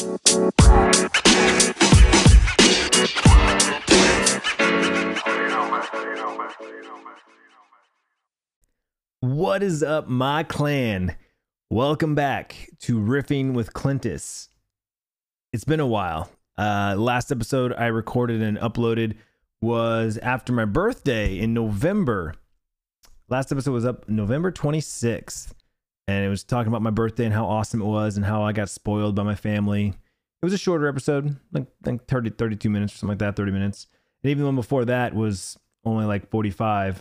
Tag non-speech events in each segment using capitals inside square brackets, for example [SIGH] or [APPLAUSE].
What is up, my clan? Welcome back to Riffing with Clintus. It's been a while. Uh, last episode I recorded and uploaded was after my birthday in November. Last episode was up November 26th, and it was talking about my birthday and how awesome it was and how I got spoiled by my family. It was a shorter episode, like, like 30, 32 minutes or something like that, 30 minutes. And even the one before that was only like 45.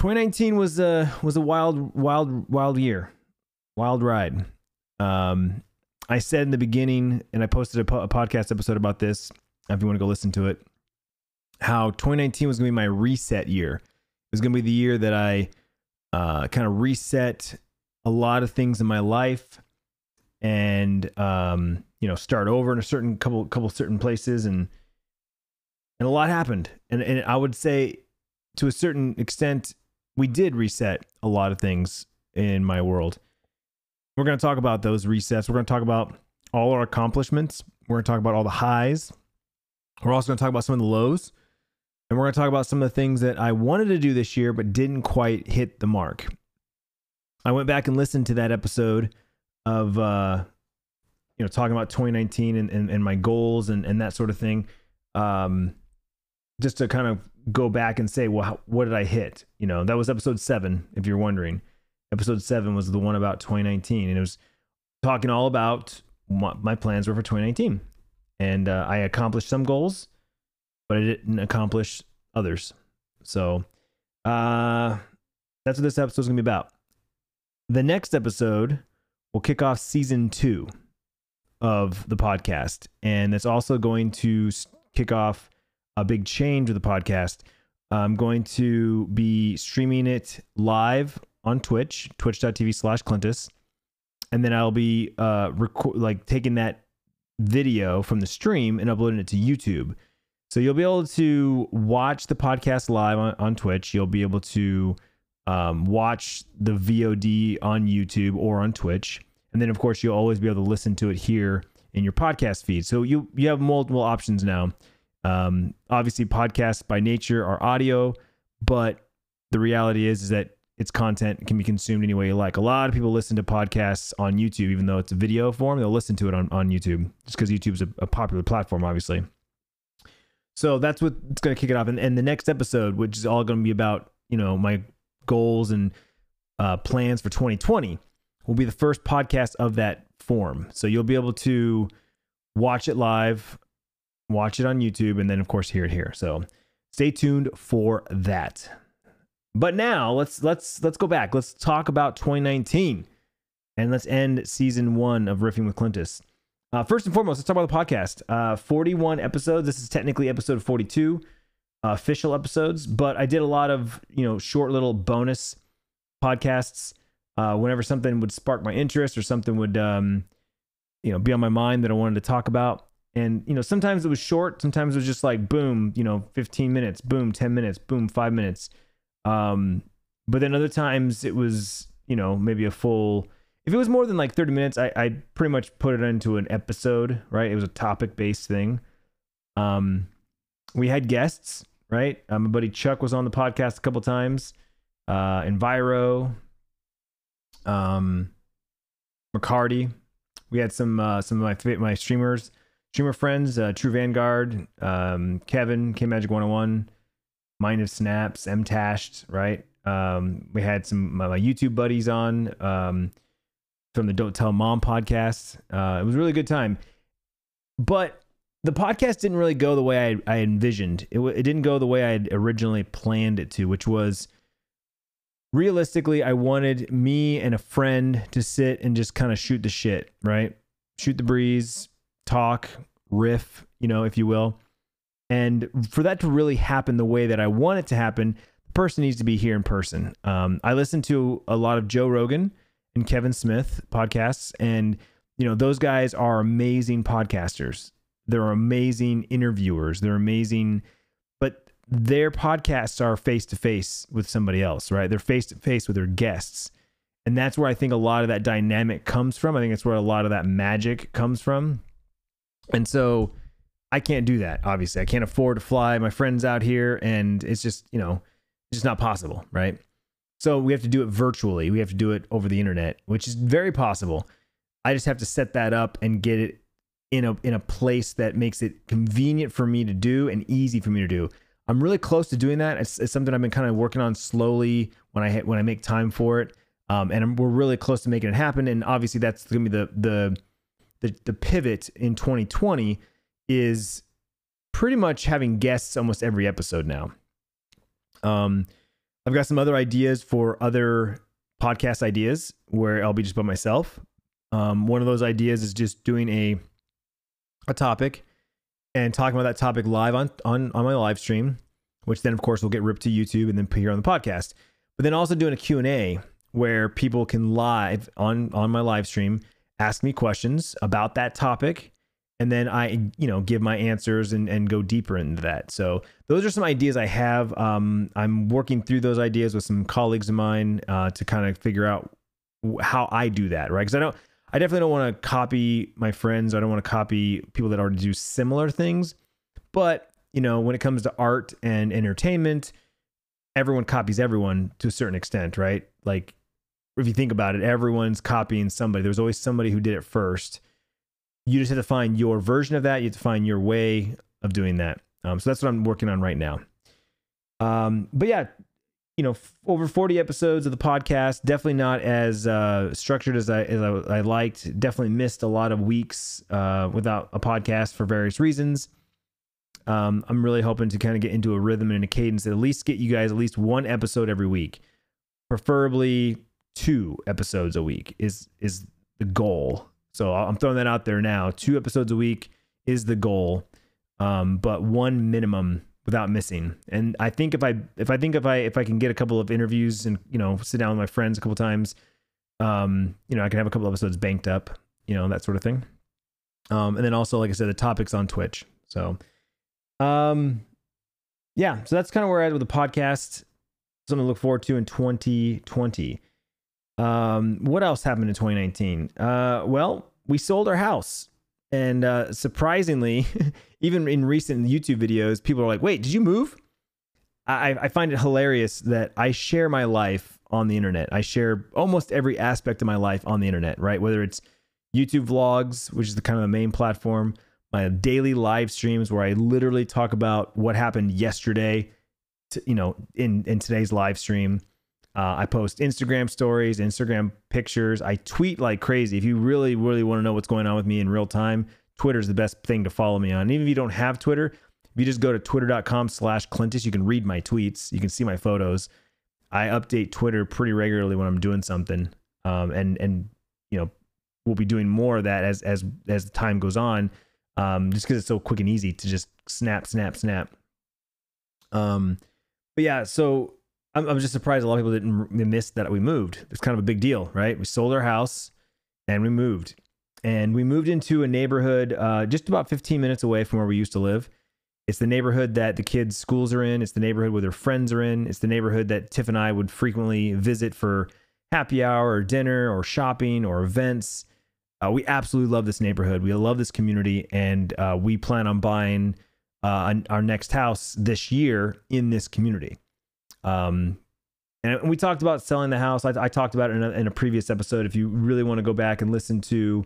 2019 was a was a wild wild wild year wild ride um i said in the beginning and i posted a, po- a podcast episode about this if you want to go listen to it how 2019 was going to be my reset year it was going to be the year that i uh kind of reset a lot of things in my life and um you know start over in a certain couple couple certain places and and a lot happened and and i would say to a certain extent we did reset a lot of things in my world. We're going to talk about those resets. We're going to talk about all our accomplishments. We're going to talk about all the highs. We're also going to talk about some of the lows. And we're going to talk about some of the things that I wanted to do this year, but didn't quite hit the mark. I went back and listened to that episode of, uh, you know, talking about 2019 and, and, and my goals and, and that sort of thing. Um, just to kind of go back and say, well, how, what did I hit? You know, that was episode seven, if you're wondering. Episode seven was the one about 2019, and it was talking all about what my plans were for 2019. And uh, I accomplished some goals, but I didn't accomplish others. So uh, that's what this episode is going to be about. The next episode will kick off season two of the podcast, and it's also going to kick off a big change with the podcast. I'm going to be streaming it live on Twitch, twitch.tv slash Clintus. And then I'll be uh record like taking that video from the stream and uploading it to YouTube. So you'll be able to watch the podcast live on, on Twitch. You'll be able to um, watch the VOD on YouTube or on Twitch. And then of course you'll always be able to listen to it here in your podcast feed. So you you have multiple options now. Um, obviously, podcasts by nature are audio, but the reality is, is that its content can be consumed any way you like. A lot of people listen to podcasts on YouTube, even though it's a video form. They'll listen to it on, on YouTube just because YouTube's a, a popular platform, obviously. So that's what's going to kick it off. And, and the next episode, which is all going to be about, you know, my goals and uh, plans for 2020, will be the first podcast of that form. So you'll be able to watch it live watch it on YouTube, and then of course hear it here. So stay tuned for that. But now let's let's let's go back. Let's talk about 2019, and let's end season one of Riffing with Clintus. Uh, first and foremost, let's talk about the podcast. Uh, 41 episodes. This is technically episode 42, uh, official episodes, but I did a lot of you know short little bonus podcasts. Uh, whenever something would spark my interest or something would um, you know be on my mind that I wanted to talk about, and you know sometimes it was short sometimes it was just like boom you know 15 minutes boom 10 minutes boom 5 minutes um but then other times it was you know maybe a full if it was more than like 30 minutes i i pretty much put it into an episode right? It was a topic based thing. Um we had guests right? Um, my buddy chuck was on the podcast a couple times uh enviro um mccarty. We had some uh some of my my streamers streamer friends, uh, True Vanguard, um, Kevin, K Magic 101, Mind of Snaps, M Tashed, right? Um, we had some my, my YouTube buddies on um, from the Don't Tell Mom podcast. Uh, it was a really good time. But the podcast didn't really go the way I, I envisioned. It, it didn't go the way I had originally planned it to, which was realistically, I wanted me and a friend to sit and just kind of shoot the shit, right? Shoot the breeze, talk, riff, you know, if you will. And for that to really happen the way that I want it to happen, the person needs to be here in person. Um, I listen to a lot of Joe Rogan and Kevin Smith podcasts, and you know those guys are amazing podcasters. They're amazing interviewers. They're amazing, but their podcasts are face to face with somebody else, right? They're face to face with their guests, And that's where I think a lot of that dynamic comes from. I think it's where a lot of that magic comes from. And so I can't do that, obviously. I can't afford to fly my friends out here. And it's just, you know, just not possible, right? So we have to do it virtually. We have to do it over the internet, which is very possible. I just have to set that up and get it in a in a place that makes it convenient for me to do and easy for me to do. I'm really close to doing that. It's, it's something I've been kind of working on slowly when I when I make time for it, um, and we're really close to making it happen. And obviously, that's gonna be the the the, the pivot in 2020 is pretty much having guests almost every episode now. Um, I've got some other ideas for other podcast ideas where I'll be just by myself. Um, one of those ideas is just doing a a topic and talking about that topic live on on on my live stream, which then of course will get ripped to YouTube and then put here on the podcast. But then also doing a Q&A where people can live on on my live stream ask me questions about that topic and then I you know give my answers and and go deeper into that. So those are some ideas I have. Um, I'm working through those ideas with some colleagues of mine uh, to kind of figure out how I do that, right? Because I don't I definitely don't want to copy my friends. I don't want to copy people that already do similar things. But, you know, when it comes to art and entertainment, everyone copies everyone to a certain extent, right? Like, if you think about it, everyone's copying somebody. There's always somebody who did it first. You just have to find your version of that. You have to find your way of doing that. Um, so that's what I'm working on right now. Um, but yeah, you know, f- over 40 episodes of the podcast. Definitely not as uh, structured as I, as I, I, liked. Definitely missed a lot of weeks uh, without a podcast for various reasons. Um, I'm really hoping to kind of get into a rhythm and a cadence at least get you guys at least one episode every week, preferably two episodes a week is is the goal. So I'm throwing that out there now. Two episodes a week is the goal, um, but one minimum without missing. And I think if I if I think if I if I can get a couple of interviews and you know sit down with my friends a couple times, um, you know I can have a couple episodes banked up, you know that sort of thing. Um, and then also like I said, the topics on Twitch. So, um, yeah, so that's kind of where I at with the podcast. Something to look forward to in 2020. Um, what else happened in 2019? Uh, well, we sold our house. And uh, surprisingly, [LAUGHS] even in recent YouTube videos, people are like, wait, did you move? I, I find it hilarious that I share my life on the internet. I share almost every aspect of my life on the internet, right? Whether it's YouTube vlogs, which is the kind of the main platform, my daily live streams where I literally talk about what happened yesterday, to, you know, in in today's live stream. Uh, I post Instagram stories, Instagram pictures. I tweet like crazy. If you really, really want to know what's going on with me in real time, Twitter is the best thing to follow me on. Even if you don't have Twitter, if you just go to twitter.com slash Clintus, you can read my tweets. You can see my photos. I update Twitter pretty regularly when I'm doing something. Um, and, and, you know, we'll be doing more of that as, as, as time goes on. Um, just cause it's so quick and easy to just snap, snap, snap. Um, but yeah, so I'm, I'm just surprised a lot of people didn't miss that we moved. It's kind of a big deal, right? We sold our house and we moved. And we moved into a neighborhood uh, just about 15 minutes away from where we used to live. It's the neighborhood that the kids' schools are in. It's the neighborhood where their friends are in. It's the neighborhood that Tiff and I would frequently visit for happy hour or dinner or shopping or events. Uh, we absolutely love this neighborhood. We love this community, and uh, we plan on buying uh, our next house this year in this community. Um, and we talked about selling the house. I, I talked about it in a, in a, previous episode. If you really want to go back and listen to,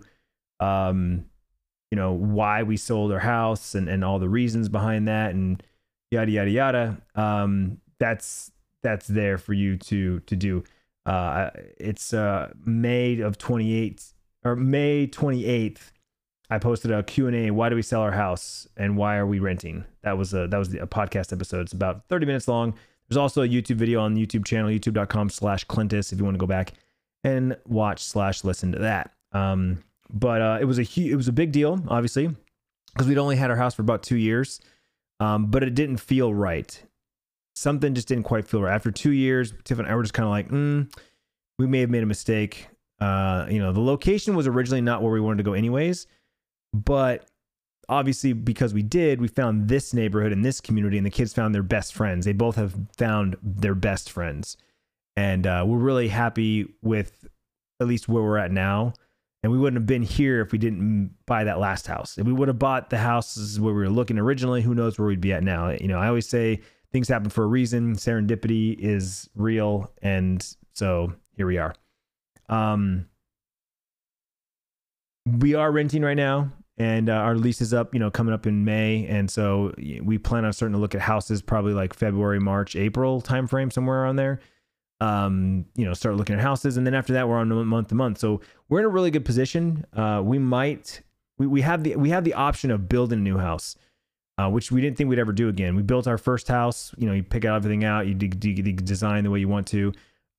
um, you know, why we sold our house and, and all the reasons behind that and yada yada yada. Um, that's that's there for you to to do. Uh, it's uh, May of 28 or May 28th. I posted a Q&A, why do we sell our house and why are we renting? That was a that was a podcast episode. It's about 30 minutes long there's also a YouTube video on the YouTube channel, youtube.com slash Clintus, if you want to go back and watch slash listen to that. Um, but uh, it was a huge, it was a big deal, obviously, because we'd only had our house for about two years, um, but it didn't feel right. Something just didn't quite feel right. After two years, Tiff and I were just kind of like, mm, we may have made a mistake. Uh, you know, the location was originally not where we wanted to go, anyways, but obviously because we did we found this neighborhood and this community and the kids found their best friends they both have found their best friends and uh, we're really happy with at least where we're at now. And we wouldn't have been here if we didn't buy that last house. If we would have bought the houses where we were looking originally, who knows where we'd be at now? You know, I always say things happen for a reason. Serendipity is real, and so here we are. Um, we are renting right now and uh, our lease is up you know coming up in may. And so we plan on starting to look at houses probably like february march april timeframe somewhere around there. Um you know start looking at houses. And then after that we're on month to month. So we're in a really good position. Uh we might we, we have the we have the option of building a new house uh, which we didn't think we'd ever do again. We built our first house. You know you pick out everything out. You, you, you design the way you want to.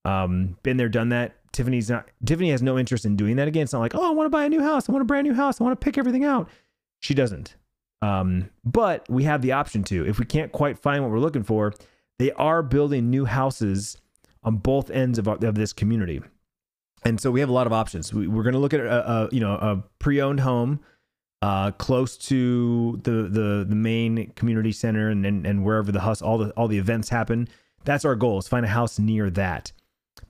Um been there done that Tiffany's not Tiffany has no interest in doing that again. It's not like, oh, I want to buy a new house. I want a brand new house. I want to pick everything out. She doesn't. Um, but we have the option to. If we can't quite find what we're looking for, they are building new houses on both ends of, of this community. And so we have a lot of options. We, are going to look at a, a, you know a pre-owned home uh, close to the, the the main community center and, and and wherever the hus all the all the events happen. That's our goal is find a house near that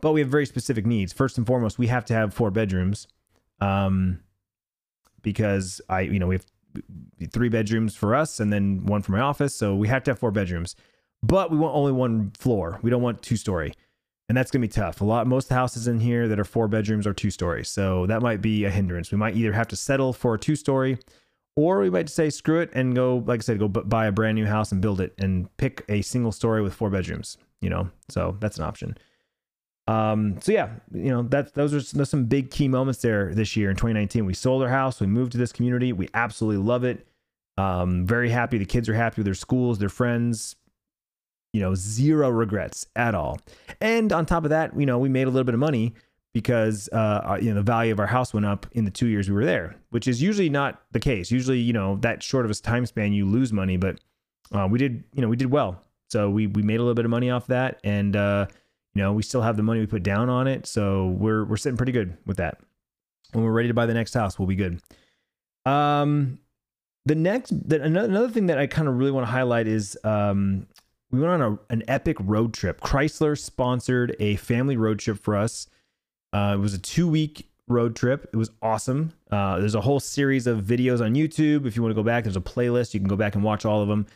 but we have very specific needs. First and foremost, we have to have four bedrooms, um, because I, you know, we have three bedrooms for us and then one for my office, so we have to have four bedrooms. But we want only one floor. We don't want two story, and that's gonna be tough. A lot, most houses in here that are four bedrooms are two story, so that might be a hindrance. We might either have to settle for a two story, or we might say screw it and go, like I said, go buy a brand new house and build it and pick a single story with four bedrooms. You know, so that's an option. Um, so yeah, you know, that's those are there's some big key moments there this year in 2019. We sold our house, we moved to this community, we absolutely love it. Um, very happy. The kids are happy with their schools, their friends. You know, zero regrets at all. And on top of that, you know, we made a little bit of money because uh, you know the value of our house went up in the two years we were there, which is usually not the case. Usually, you know, that short of a time span, you lose money, but uh, we did, you know, we did well. So we we made a little bit of money off that, and uh, you know, we still have the money we put down on it, so we're we're sitting pretty good with that. When we're ready to buy the next house, we'll be good. Um, the next, the, another another thing that I kind of really want to highlight is um, we went on a, an epic road trip. Chrysler sponsored a family road trip for us. Uh, it was a two week road trip. It was awesome. Uh, there's a whole series of videos on YouTube. If you want to go back, there's a playlist. You can go back and watch all of them.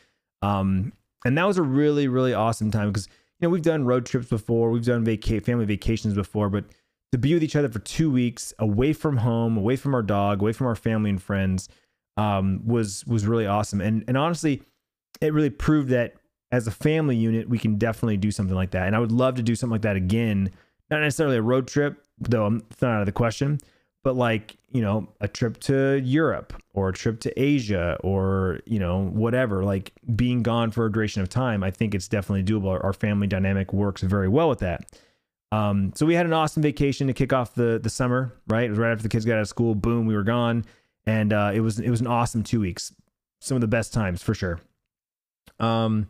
Um, and that was a really, really awesome time because you know, we've done road trips before, we've done vaca- family vacations before, but to be with each other for two weeks, away from home, away from our dog, away from our family and friends, um, was was really awesome. And and honestly, it really proved that as a family unit, we can definitely do something like that. And I would love to do something like that again. Not necessarily a road trip, though it's not out of the question, but like you know a trip to europe or a trip to asia or you know whatever like being gone for a duration of time i think it's definitely doable. Our, our family dynamic works very well with that. Um, so we had an awesome vacation to kick off the the summer right? It was right after the kids got out of school boom we were gone. And uh, it was it was an awesome two weeks some of the best times for sure. Um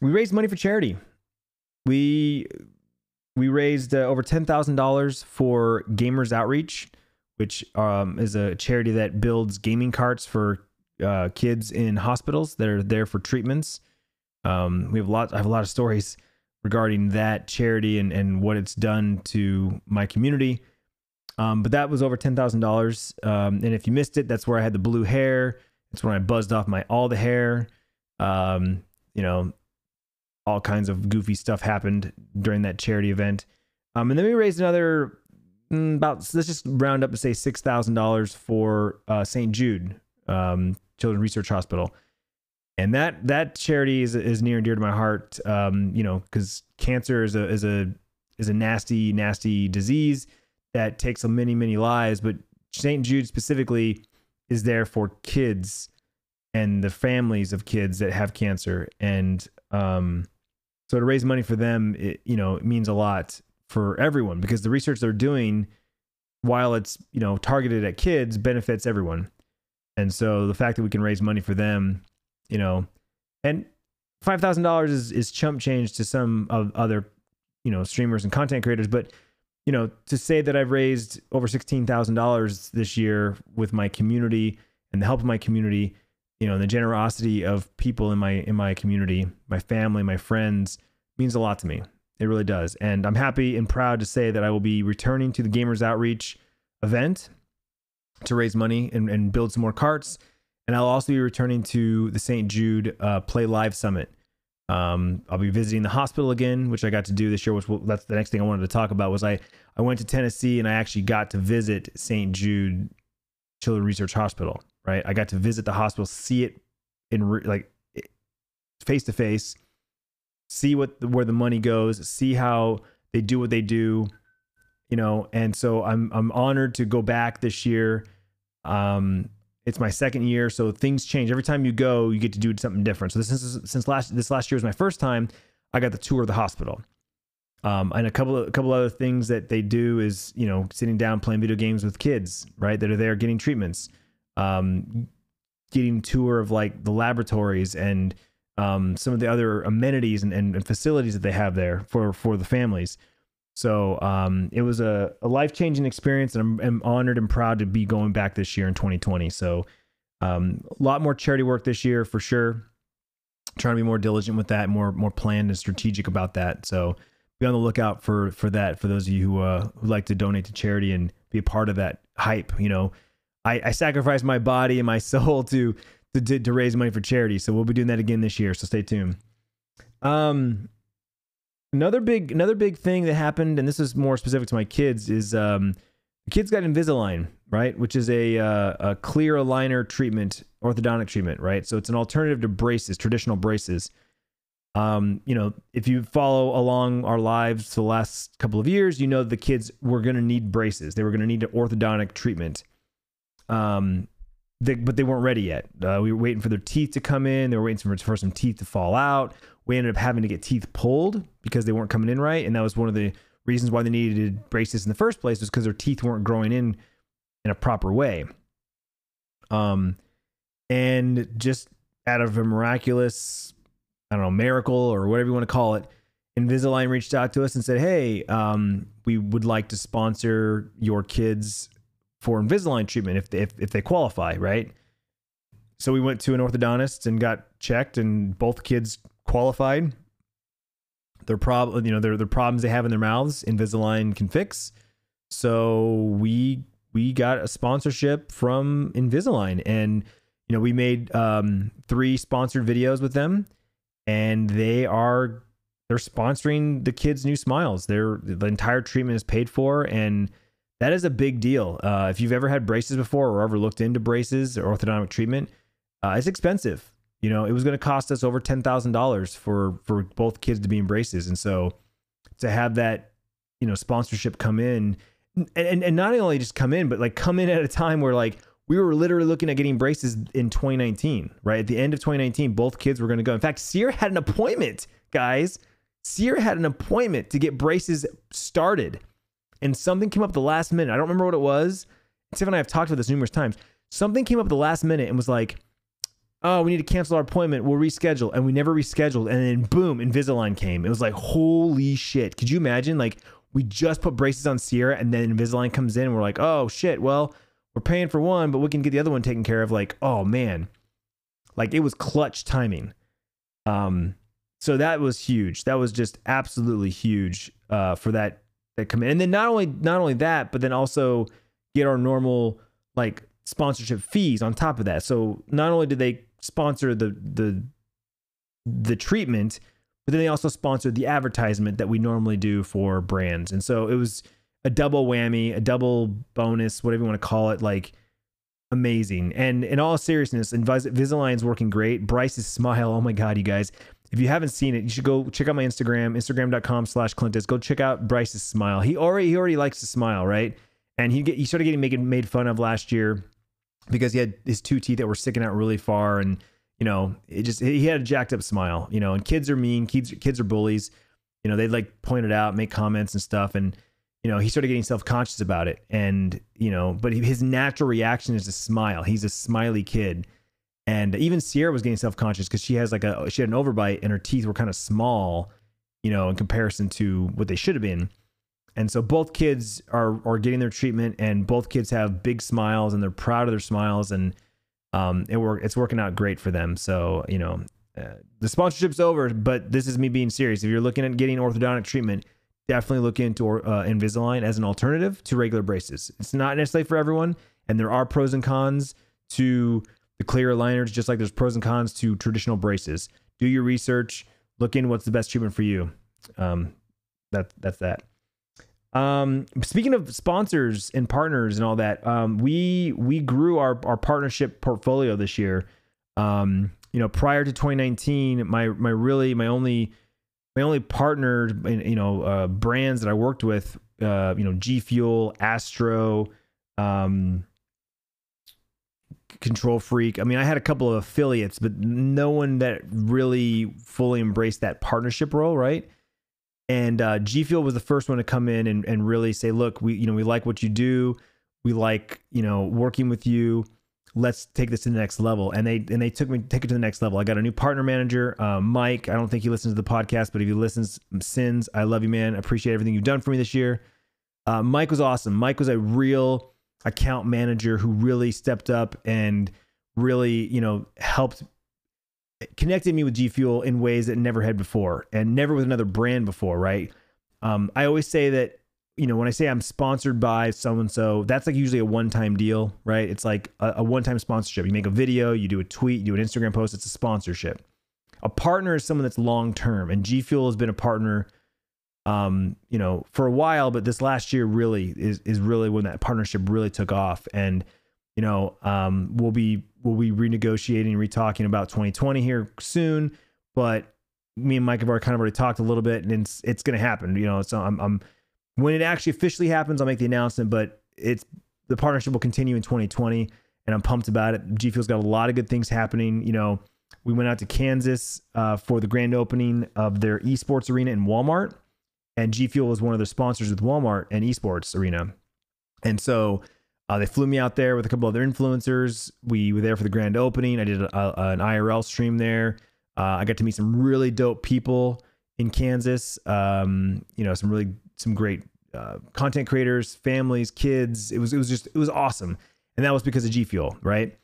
we raised money for charity. We we raised uh, over $10,000 for Gamers Outreach, which um, is a charity that builds gaming carts for uh, kids in hospitals that are there for treatments. Um, we have a lot. I have a lot of stories regarding that charity and, and what it's done to my community. Um, but that was over ten thousand um, dollars. And if you missed it, that's where I had the blue hair. It's when I buzzed off my all the hair. Um, you know, all kinds of goofy stuff happened during that charity event. Um, and then we raised another mm, about let's just round up to say six thousand dollars for uh, St. Jude um, Children's Research Hospital, and that that charity is is near and dear to my heart. Um, you know, because cancer is a is a is a nasty nasty disease that takes many many lives, but St. Jude specifically is there for kids and the families of kids that have cancer and um so to raise money for them, it, you know, it means a lot for everyone because the research they're doing, while it's you know targeted at kids, benefits everyone. And so the fact that we can raise money for them, you know, and five thousand dollars is is chump change to some of other, you know, streamers and content creators, but you know, to say that I've raised over sixteen thousand dollars this year with my community and the help of my community you know, the generosity of people in my in my community, my family, my friends means a lot to me. It really does. And I'm happy and proud to say that I will be returning to the Gamers Outreach event to raise money and, and build some more carts. And I'll also be returning to the St. Jude uh, Play Live Summit. Um, I'll be visiting the hospital again, which I got to do this year. Which that's the next thing I wanted to talk about. Was I I went to Tennessee and I actually got to visit St. Jude Children's Research Hospital. Right, I got to visit the hospital, see it in re- like face to face, see what where the money goes, see how they do what they do, you know. And so I'm I'm honored to go back this year. Um, it's my second year, so things change every time you go. You get to do something different. So this is since last this last year was my first time. I got the tour of the hospital. Um, and a couple of a couple other things that they do is you know sitting down playing video games with kids right that are there getting treatments um, getting tour of like the laboratories and um, some of the other amenities and, and, and, facilities that they have there for for the families. So um, it was a, a life changing experience, and I'm, I'm, honored and proud to be going back this year in 2020. So um, a lot more charity work this year for sure. Trying to be more diligent with that, more more planned and strategic about that. So be on the lookout for for that. For those of you who uh, who like to donate to charity and be a part of that hype, you know, I, I sacrificed my body and my [LAUGHS] soul to, to to raise money for charity. So we'll be doing that again this year. So stay tuned. Um, another big another big thing that happened, and this is more specific to my kids, is um, the kids got Invisalign, right? Which is a uh, a clear aligner treatment, orthodontic treatment, right? So it's an alternative to braces, traditional braces. Um, you know, if you follow along our lives the last couple of years, you know the kids were going to need braces. They were going to need an orthodontic treatment. Um, they, but they weren't ready yet. Uh, we were waiting for their teeth to come in. They were waiting for, for some teeth to fall out. We ended up having to get teeth pulled because they weren't coming in right, and that was one of the reasons why they needed braces in the first place was because their teeth weren't growing in in a proper way. Um, and just out of a miraculous, I don't know, miracle or whatever you want to call it, Invisalign reached out to us and said, "Hey, um, we would like to sponsor your kids for Invisalign treatment if they, if, if they qualify, right? So we went to an orthodontist and got checked, and both kids qualified. Their problem, you know, their their problems they have in their mouths, Invisalign can fix. So we we got a sponsorship from Invisalign, and you know we made um, three sponsored videos with them, and they are they're sponsoring the kids' new smiles. Their the entire treatment is paid for, and that is a big deal. Uh, if you've ever had braces before or ever looked into braces or orthodontic treatment, uh, it's expensive. You know, it was going to cost us over ten thousand dollars for for both kids to be in braces, and so to have that, you know, sponsorship come in, and, and and not only just come in, but like come in at a time where like we were literally looking at getting braces in 2019, right? At the end of 2019, both kids were going to go. In fact, Sierra had an appointment, guys. Sierra had an appointment to get braces started and something came up the last minute. I don't remember what it was. Tiff and I have talked about this numerous times. Something came up the last minute and was like, oh, we need to cancel our appointment. We'll reschedule. And we never rescheduled. And then boom, Invisalign came. It was like, holy shit. Could you imagine? Like, we just put braces on Sierra and then Invisalign comes in and we're like, oh shit, well, we're paying for one, but we can get the other one taken care of. Like, oh man. Like it was clutch timing. Um, so that was huge. That was just absolutely huge uh, for that that come in. And then not only not only that, but then also get our normal like sponsorship fees on top of that. So not only did they sponsor the the the treatment, but then they also sponsored the advertisement that we normally do for brands. And so it was a double whammy, a double bonus, whatever you want to call it, like amazing. And in all seriousness, Invisalign's working great. Bryce's smile, oh my god, you guys. If you haven't seen it, you should go check out my Instagram, instagram.com slash Clintus. Go check out Bryce's smile. He already he already likes to smile, right? And he get he started getting making made fun of last year because he had his two teeth that were sticking out really far and you know, it just he had a jacked up smile, you know, and kids are mean, kids kids are bullies. You know, they like point it out, make comments and stuff and you know, he started getting self-conscious about it and, you know, but his natural reaction is to smile. He's a smiley kid and even Sierra was getting self conscious because she has like a she had an overbite and her teeth were kind of small, you know, in comparison to what they should have been. And so both kids are are getting their treatment, and both kids have big smiles, and they're proud of their smiles, and um, it work it's working out great for them. So you know, uh, the sponsorship's over, but this is me being serious. If you're looking at getting orthodontic treatment, definitely look into uh, Invisalign as an alternative to regular braces. It's not necessarily for everyone, and there are pros and cons to the clear aligners, just like there's pros and cons to traditional braces. Do your research, look in what's the best treatment for you. Um, that that's that. Um, speaking of sponsors and partners and all that, um, we we grew our our partnership portfolio this year. Um, you know, prior to 2019, my my really my only my only partner, you know, uh, brands that I worked with, uh, you know, G Fuel, Astro, um, Control Freak. I mean, I had a couple of affiliates, but no one that really fully embraced that partnership role, right? And uh, G Fuel was the first one to come in and, and really say, look, we you know we like what you do, we like you know working with you. Let's take this to the next level. And they and they took me take it to the next level. I got a new partner manager, uh, Mike. I don't think he listens to the podcast, but if he listens, sins, I love you, man. Appreciate everything you've done for me this year. Uh, Mike was awesome. Mike was a real account manager who really stepped up and really you know helped connected me with G Fuel in ways that never had before and never with another brand before, right? Um, I always say that, you know, when I say I'm sponsored by so and so, that's like usually a one time deal, right? It's like a, a one time sponsorship. You make a video, you do a tweet, you do an Instagram post, it's a sponsorship. A partner is someone that's long term, and G Fuel has been a partner, um, you know, for a while, but this last year really is is really when that partnership really took off. And you know, um, we'll be we'll be renegotiating, retalking about 2020 here soon. But me and Mike have already kind of already talked a little bit, and it's it's going to happen. You know, so I'm, I'm when it actually officially happens, I'll make the announcement. But it's the partnership will continue in 2020, and I'm pumped about it. G Fuel's got a lot of good things happening. You know, we went out to Kansas uh, for the grand opening of their esports arena in Walmart, and G Fuel was one of their sponsors with Walmart and esports arena, and so uh, they flew me out there with a couple other influencers. We were there for the grand opening. I did a, a, an IRL stream there. Uh, I got to meet some really dope people in Kansas. Um, you know, some really some great uh, content creators, families, kids. It was it was just it was awesome, and that was because of G Fuel, right?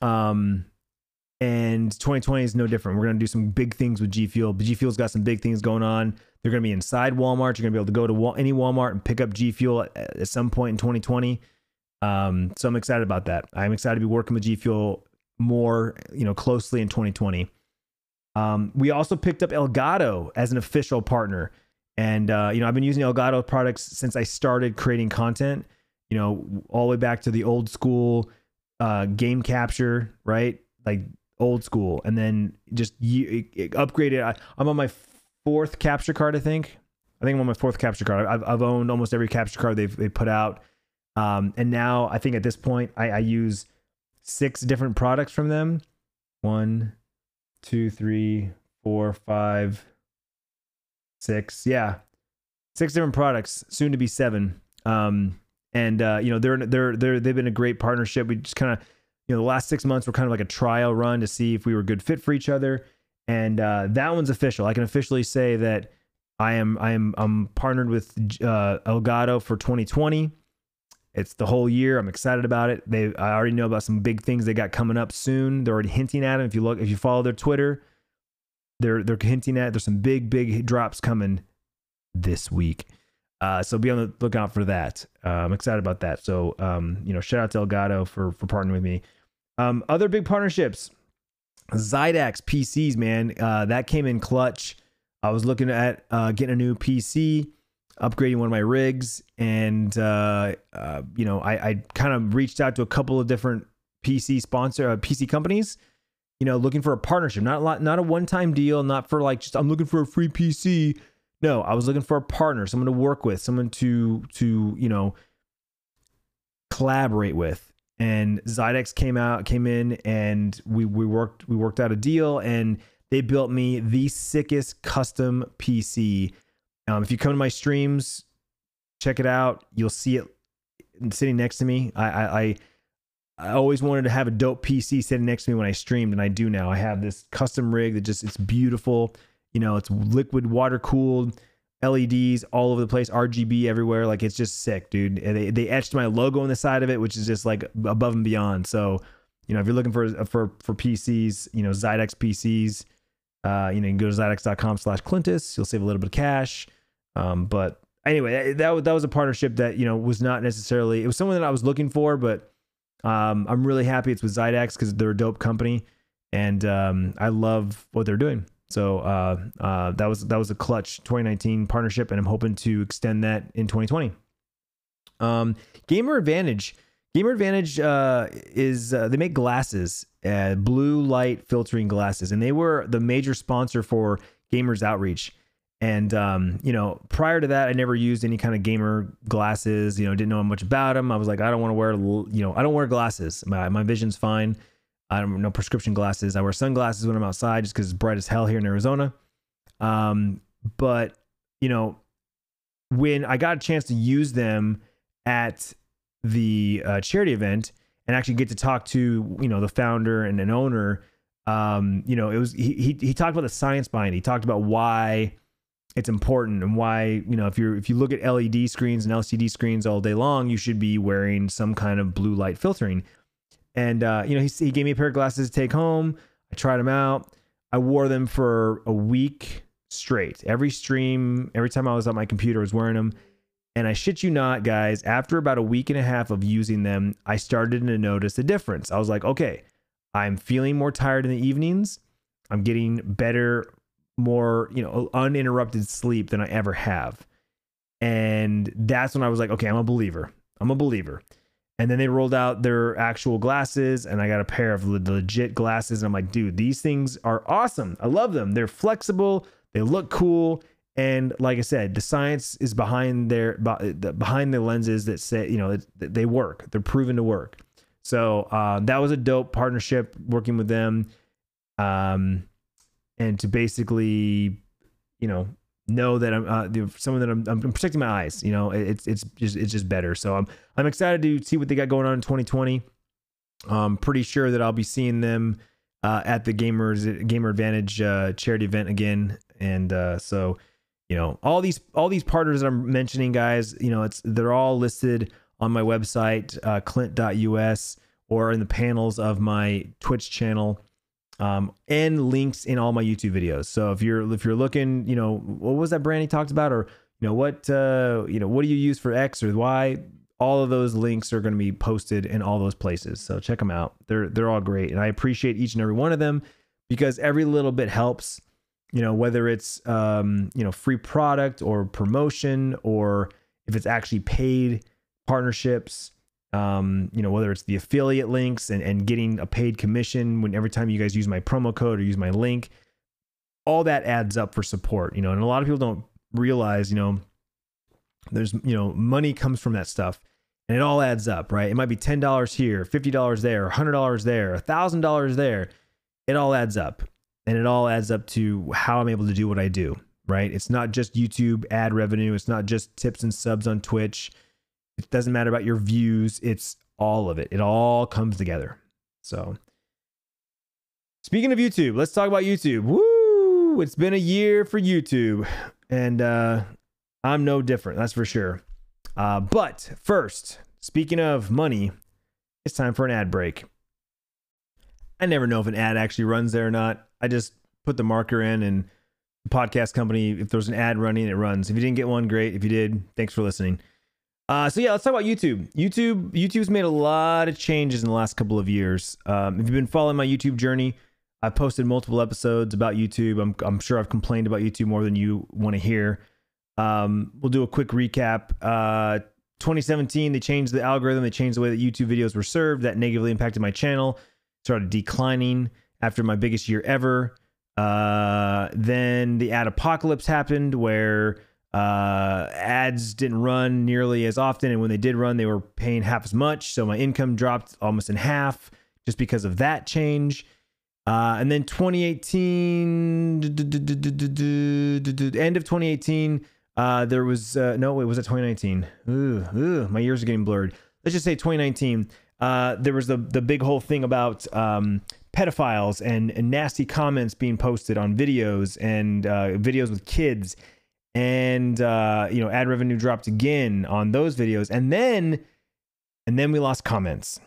Um, and 2020 is no different. We're gonna do some big things with G Fuel. But G Fuel's got some big things going on. They're gonna be inside Walmart. You're gonna be able to go to any Walmart and pick up G Fuel at, at some point in 2020. Um, so I'm excited about that. I'm excited to be working with G Fuel more, you know, closely in 2020. Um, we also picked up Elgato as an official partner, and uh, you know, I've been using Elgato products since I started creating content. You know, all the way back to the old school uh, game capture, right? Like old school, and then just upgraded. I, I'm on my fourth capture card, I think. I think I'm on my fourth capture card. I've, I've owned almost every capture card they've they put out. Um, and now I think at this point I, I use six different products from them. One, two, three, four, five, six. Yeah, six different products. Soon to be seven. Um, and uh, you know they're they're they're they've been a great partnership. We just kind of you know the last six months were kind of like a trial run to see if we were a good fit for each other. And uh, that one's official. I can officially say that I am I am I'm partnered with uh, Elgato for 2020. It's the whole year. I'm excited about it. They I already know about some big things they got coming up soon. They're already hinting at them. If you look, if you follow their Twitter, they're they're hinting at there's some big big drops coming this week. Uh, so be on the lookout for that. Uh, I'm excited about that. So um, you know, shout out to Elgato for for partnering with me. Um, other big partnerships, Xidax PCs, man, uh, that came in clutch. I was looking at uh, getting a new PC upgrading one of my rigs, and uh, uh, you know, I, I kind of reached out to a couple of different PC sponsor PC companies. You know, looking for a partnership, not a lot, not a one-time deal, not for like just I'm looking for a free PC. No, I was looking for a partner, someone to work with, someone to to you know collaborate with. And Xidax came out, came in, and we we worked we worked out a deal, and they built me the sickest custom PC um, if you come to my streams, check it out. You'll see it sitting next to me. I, I, I I always wanted to have a dope PC sitting next to me when I streamed, and I do now. I have this custom rig that just it's beautiful. You know, it's liquid water cooled, LEDs all over the place, RGB everywhere. Like it's just sick, dude. And they they etched my logo on the side of it, which is just like above and beyond. So, you know, if you're looking for for for PCs, you know, Xidax PCs, Uh, you know, you can go to xidax.com slash Clintus. You'll save a little bit of cash. Um, but anyway, that, that was a partnership that, you know, was not necessarily, it was someone that I was looking for, but um, I'm really happy it's with Xidax because they're a dope company and um, I love what they're doing. So uh, uh, that was that was a clutch 2019 partnership, and I'm hoping to extend that in 2020. Um, Gamer Advantage, Gamer Advantage uh, is uh, they make glasses, uh, blue light filtering glasses, and they were the major sponsor for Gamers Outreach. And um, you know, prior to that, I never used any kind of gamer glasses. You know, didn't know much about them. I was like, I don't want to wear, you know, I don't wear glasses. My my vision's fine. I don't know prescription glasses. I wear sunglasses when I'm outside just because it's bright as hell here in Arizona. Um, but you know, when I got a chance to use them at the uh, charity event and actually get to talk to you know the founder and an owner, um, you know, it was he, he he talked about the science behind it. He talked about why it's important and why you know if you're if you look at LED screens and LCD screens all day long, you should be wearing some kind of blue light filtering. And uh, you know, he he gave me a pair of glasses to take home. I tried them out. I wore them for a week straight. Every stream, every time I was on my computer, I was wearing them. And I shit you not, guys, after about a week and a half of using them, I started to notice a difference. I was like, okay, I'm feeling more tired in the evenings. I'm getting better, more, you know, uninterrupted sleep than I ever have. And that's when I was like, okay, I'm a believer. I'm a believer. And then they rolled out their actual glasses, and I got a pair of legit glasses. And I'm like, dude, these things are awesome. I love them. They're flexible, they look cool. And like I said, the science is behind their behind the lenses that say, you know, they work. They're proven to work. So uh, that was a dope partnership working with them, um, and to basically, you know, know that I'm uh, someone that I'm, I'm protecting my eyes. You know, it's it's just it's just better. So I'm I'm excited to see what they got going on in 2020. I'm pretty sure that I'll be seeing them uh, at the Gamers Gamer Advantage uh, charity event again, and uh, so you know all these all these partners that I'm mentioning, guys. You know, it's they're all listed on my website, uh, clint.us, or in the panels of my Twitch channel um, and links in all my YouTube videos. So if you're if you're looking, you know, what was that brand he talked about, or you know what uh, you know what do you use for X or Y? All of those links are going to be posted in all those places. So check them out. They're they're all great, and I appreciate each and every one of them because every little bit helps. You know, whether it's um, you know free product or promotion, or if it's actually paid partnerships um, you know, whether it's the affiliate links and, and getting a paid commission when every time you guys use my promo code or use my link, all that adds up for support, you know, and a lot of people don't realize, you know, there's, you know, money comes from that stuff and it all adds up, right? It might be $10 here, $50 there, $100 there, $1,000 there. It all adds up and it all adds up to how I'm able to do what I do, right? It's not just YouTube ad revenue. It's not just tips and subs on Twitch it doesn't matter about your views. It's all of it. It all comes together. So, speaking of YouTube, let's talk about YouTube. Woo! It's been a year for YouTube, and uh, I'm no different. That's for sure. Uh, but first, speaking of money, it's time for an ad break. I never know if an ad actually runs there or not. I just put the marker in and the podcast company, if there's an ad running, it runs. If you didn't get one, great. If you did, thanks for listening. Uh, so yeah, let's talk about YouTube. YouTube, YouTube's made a lot of changes in the last couple of years. Um, if you've been following my YouTube journey, I've posted multiple episodes about YouTube. I'm, I'm sure I've complained about YouTube more than you want to hear. Um, we'll do a quick recap. Uh, 2017, they changed the algorithm. They changed the way that YouTube videos were served. That negatively impacted my channel. Started declining after my biggest year ever. Uh, then the ad apocalypse happened, where uh, ads didn't run nearly as often, and when they did run, they were paying half as much. So my income dropped almost in half just because of that change. Uh, and then 2018, end of 2018, uh, there was uh, no, it was at 2019. Ooh, ooh, my years are getting blurred. Let's just say 2019. Uh, there was the the big whole thing about um, pedophiles and, and nasty comments being posted on videos and uh, videos with kids and uh, you know ad revenue dropped again on those videos and then and then we lost comments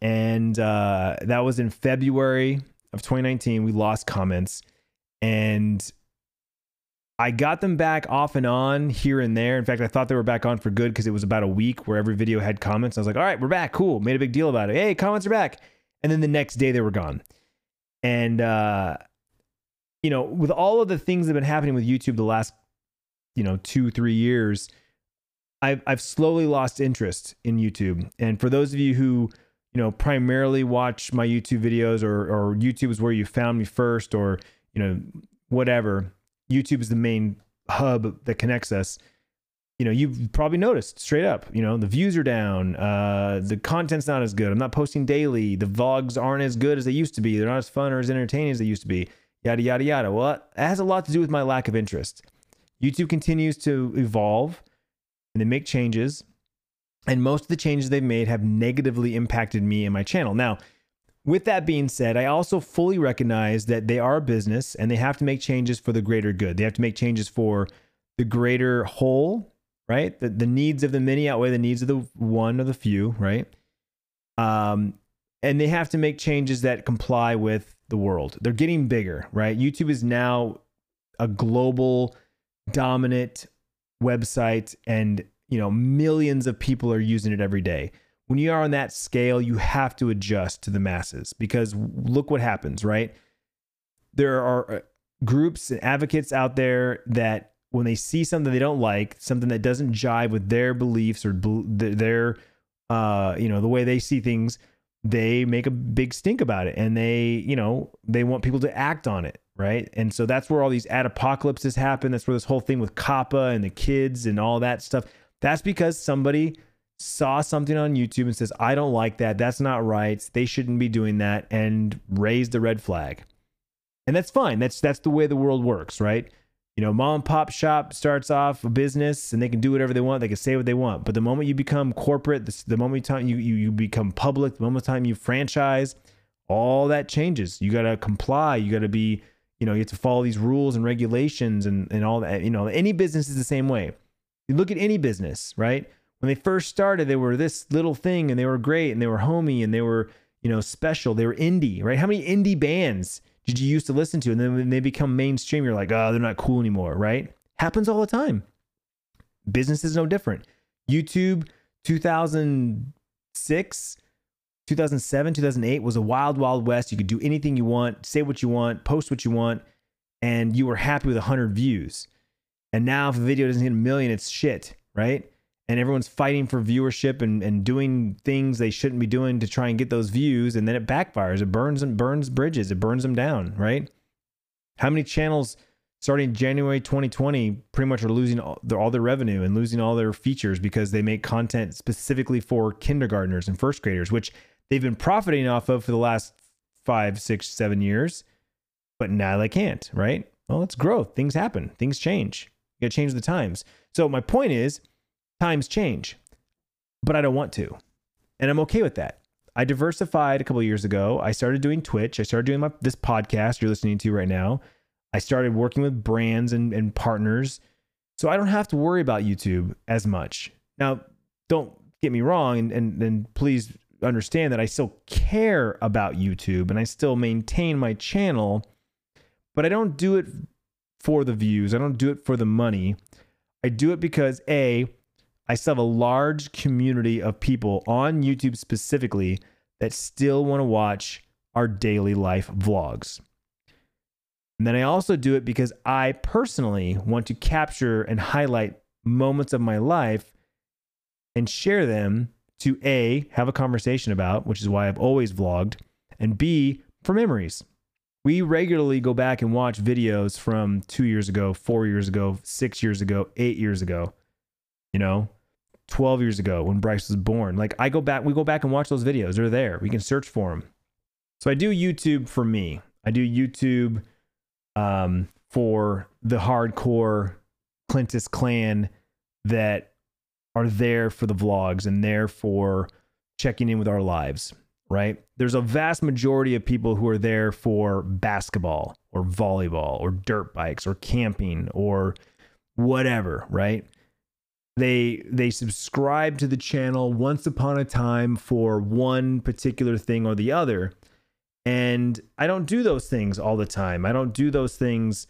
and uh, that was in february of 2019 we lost comments And I got them back off and on here and there. In fact, I thought they were back on for good because it was about a week where every video had comments. I was like, all right, we're back. Cool. Made a big deal about it. Hey, comments are back. And then the next day they were gone. And, uh, you know, with all of the things that have been happening with YouTube the last, you know, two, three years, I've, I've slowly lost interest in YouTube. And for those of you who, you know, primarily watch my YouTube videos or, or YouTube is where you found me first or, you know, whatever YouTube is the main hub that connects us. You know, you've probably noticed straight up, you know, the views are down. Uh, the content's not as good. I'm not posting daily. The vlogs aren't as good as they used to be. They're not as fun or as entertaining as they used to be. Yada, yada, yada. Well, it has a lot to do with my lack of interest. YouTube continues to evolve and they make changes. And most of the changes they've made have negatively impacted me and my channel. Now, with that being said, I also fully recognize that they are a business and they have to make changes for the greater good. They have to make changes for the greater whole, right? The, the needs of the many outweigh the needs of the one or the few, right? Um, and they have to make changes that comply with the world. They're getting bigger, right? YouTube is now a global dominant website and you know millions of people are using it every day when you are on that scale, you have to adjust to the masses because look what happens, right? There are uh, groups and advocates out there that when they see something they don't like, something that doesn't jive with their beliefs or their, uh, you know, the way they see things, they make a big stink about it and they, you know, they want people to act on it, right? And so that's where all these ad apocalypses happen. That's where this whole thing with COPPA and the kids and all that stuff. That's because somebody saw something on YouTube and says, I don't like that. That's not right. They shouldn't be doing that and raise the red flag. And that's fine. That's that's the way the world works, right? You know, mom and pop shop starts off a business and they can do whatever they want. They can say what they want. But the moment you become corporate, the, the moment you, you you become public, the moment time you franchise, all that changes. You got to comply. You got to be, you know, you have to follow these rules and regulations and, and all that. You know, any business is the same way. You look at any business, right? when they first started, they were this little thing and they were great and they were homey and they were, you know, special. They were indie, right? How many indie bands did you used to listen to? And then when they become mainstream, you're like, oh, they're not cool anymore, right? Happens all the time. Business is no different. YouTube 2006, 2007, 2008 was a wild, wild west. You could do anything you want, say what you want, post what you want, and you were happy with 100 views. And now if a video doesn't hit a million, it's shit, right? and everyone's fighting for viewership and, and doing things they shouldn't be doing to try and get those views and then it backfires it burns and burns bridges it burns them down right how many channels starting january 2020 pretty much are losing all their, all their revenue and losing all their features because they make content specifically for kindergartners and first graders which they've been profiting off of for the last five six seven years but now they can't right well it's growth things happen things change you gotta change the times so my point is times change, but I don't want to. And I'm okay with that. I diversified a couple years ago. I started doing Twitch. I started doing my, this podcast you're listening to right now. I started working with brands and, and partners. So I don't have to worry about YouTube as much. Now, don't get me wrong, and, and, and please understand that I still care about YouTube and I still maintain my channel, but I don't do it for the views. I don't do it for the money. I do it because A, I still have a large community of people on YouTube specifically that still want to watch our daily life vlogs. And then I also do it because I personally want to capture and highlight moments of my life and share them to A, have a conversation about, which is why I've always vlogged, and B, for memories. We regularly go back and watch videos from two years ago, four years ago, six years ago, eight years ago. You know, 12 years ago when Bryce was born. Like I go back, we go back and watch those videos. They're there. We can search for them. So I do YouTube for me. I do YouTube um, for the hardcore Clintus clan that are there for the vlogs and there for checking in with our lives, right? There's a vast majority of people who are there for basketball or volleyball or dirt bikes or camping or whatever, right? they they subscribe to the channel once upon a time for one particular thing or the other And I don't do those things all the time. I don't do those things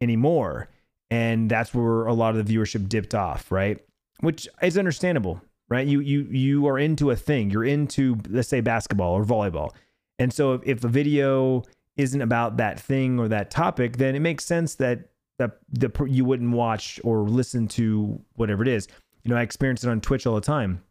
anymore. And that's where a lot of the viewership dipped off, right? Which is understandable, right? You you you are into a thing. You're into let's say basketball or volleyball. And so if, if a video isn't about that thing or that topic, then it makes sense that that the you wouldn't watch or listen to whatever it is. You know, I experience it on Twitch all the time.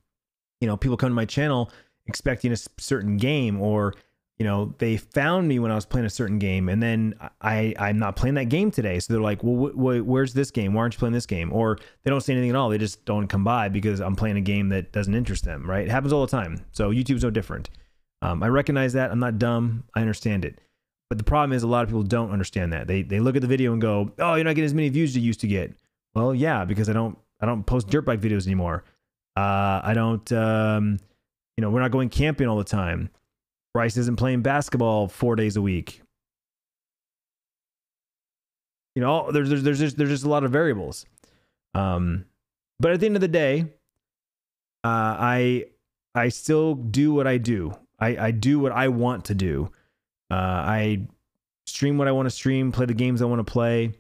You know, people come to my channel expecting a certain game or you know they found me when i was playing a certain game and then i i'm not playing that game today. So they're like well wh- wh- where's this game? Why aren't you playing this game? Or they don't say anything at all. They just don't come by because i'm playing a game that doesn't interest them right? It happens all the time. So youtube's no different. Um, i recognize that. I'm not dumb. I understand it. But the problem is a lot of people don't understand that. They they look at the video and go oh you're not getting as many views as you used to get. Well yeah because i don't i don't post dirt bike videos anymore. Uh, i don't um, you know we're not going camping all the time Bryce isn't playing basketball four days a week. You know, there's there's there's just, there's just a lot of variables. Um, but at the end of the day, uh, I I still do what I do. I, I do what I want to do. Uh, I stream what I want to stream, play the games I want to play.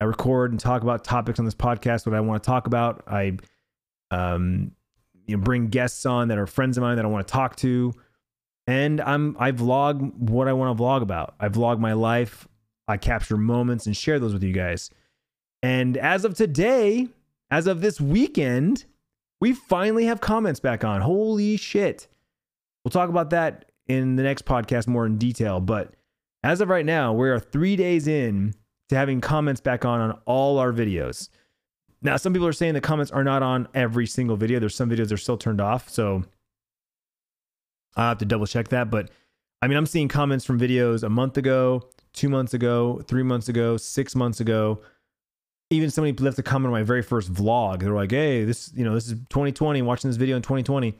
I record and talk about topics on this podcast what I want to talk about. I um, you know, bring guests on that are friends of mine that I want to talk to and I'm I vlog what I want to vlog about. I vlog my life. I capture moments and share those with you guys. And as of today, as of this weekend, we finally have comments back on. Holy shit. We'll talk about that in the next podcast more in detail, but as of right now, we are 3 days in to having comments back on on all our videos. Now, some people are saying the comments are not on every single video. There's some videos that are still turned off, so i have to double check that. But I mean, I'm seeing comments from videos a month ago, two months ago, three months ago, six months ago. Even somebody left a comment on my very first vlog. They're like, hey, this, you know, this is 2020, watching this video in 2020.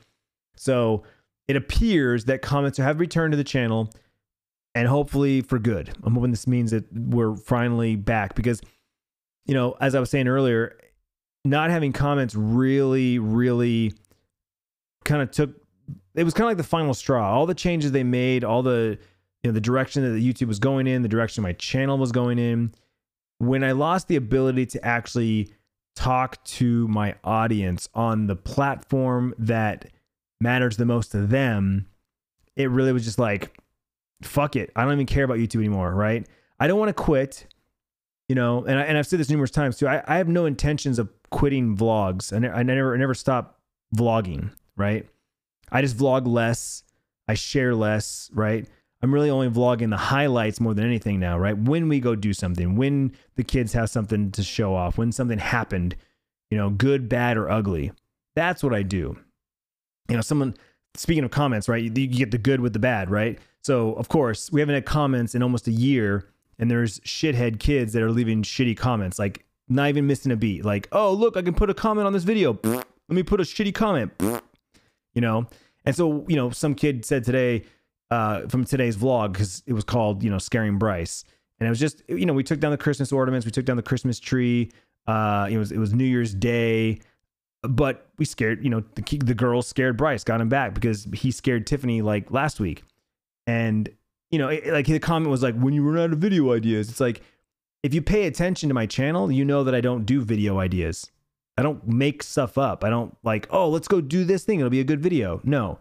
So it appears that comments have returned to the channel and hopefully for good. I'm hoping this means that we're finally back because, you know, as I was saying earlier, not having comments really, really kind of took it was kind of like the final straw. All the changes they made, all the you know the direction that YouTube was going in, the direction my channel was going in. When I lost the ability to actually talk to my audience on the platform that matters the most to them, it really was just like, fuck it. I don't even care about YouTube anymore, right? I don't want to quit, you know, and, I, and I've said this numerous times too. I, I have no intentions of quitting vlogs. I, I never, I never stop vlogging, right? I just vlog less. I share less, right? I'm really only vlogging the highlights more than anything now, right? When we go do something, when the kids have something to show off, when something happened, you know, good, bad, or ugly. That's what I do. You know, someone, speaking of comments, right? You, you get the good with the bad, right? So, of course, we haven't had comments in almost a year, and there's shithead kids that are leaving shitty comments, like not even missing a beat. Like, oh, look, I can put a comment on this video. Let me put a shitty comment you know? And so, you know, some kid said today uh, from today's vlog, because it was called, you know, Scaring Bryce. And it was just, you know, we took down the Christmas ornaments, we took down the Christmas tree. Uh, it was it was New Year's Day, but we scared, you know, the the girls scared Bryce, got him back because he scared Tiffany like last week, and you know, it, like the comment was like, when you run out of video ideas, it's like, if you pay attention to my channel, you know that I don't do video ideas. I don't make stuff up. I don't like, oh, let's go do this thing. It'll be a good video. No,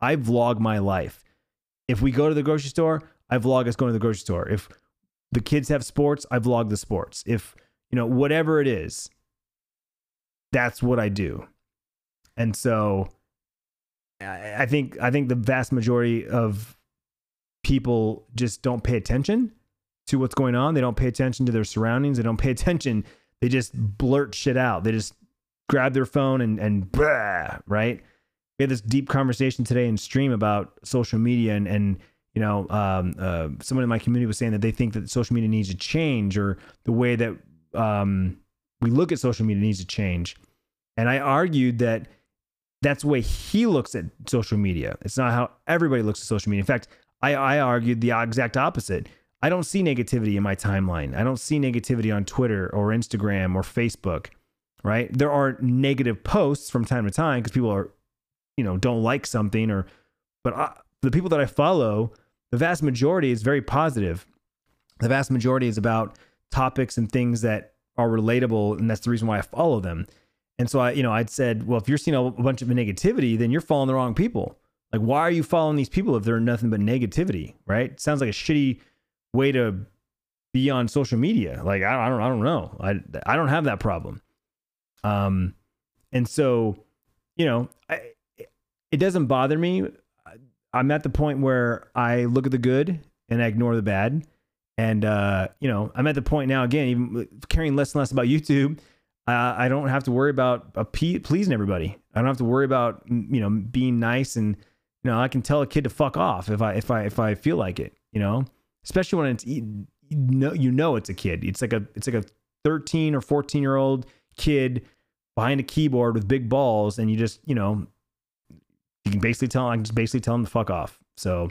I vlog my life. If we go to the grocery store, I vlog us going to the grocery store. If the kids have sports, I vlog the sports. If, you know, whatever it is, that's what I do. And so I think I think the vast majority of people just don't pay attention to what's going on. They don't pay attention to their surroundings. They don't pay attention they just blurt shit out. They just grab their phone and and blah, right? We had this deep conversation today in stream about social media and and you know um, uh, someone in my community was saying that they think that social media needs to change or the way that um, we look at social media needs to change. And I argued that that's the way he looks at social media. It's not how everybody looks at social media. In fact, I, I argued the exact opposite. I don't see negativity in my timeline. I don't see negativity on Twitter or Instagram or Facebook, right? There are negative posts from time to time because people are, you know, don't like something or, but I, the people that I follow, the vast majority is very positive. The vast majority is about topics and things that are relatable, and that's the reason why I follow them. And so I, you know, I'd said, well, if you're seeing a bunch of negativity, then you're following the wrong people. Like, why are you following these people if they're nothing but negativity, right? sounds like a shitty way to be on social media. Like, I, I don't, I don't know. I, I don't have that problem. Um, and so, you know, I, it doesn't bother me. I'm at the point where I look at the good and I ignore the bad. And, uh, you know, I'm at the point now, again, even caring less and less about YouTube. Uh, I don't have to worry about uh, pleasing everybody. I don't have to worry about, you know, being nice and, you know, I can tell a kid to fuck off if I, if I, if I feel like it, you know, especially when it's, you know, you know, it's a kid. It's like a, it's like a 13 or 14 year old kid behind a keyboard with big balls. And you just, you know, you can basically tell, I can just basically tell them to fuck off. So,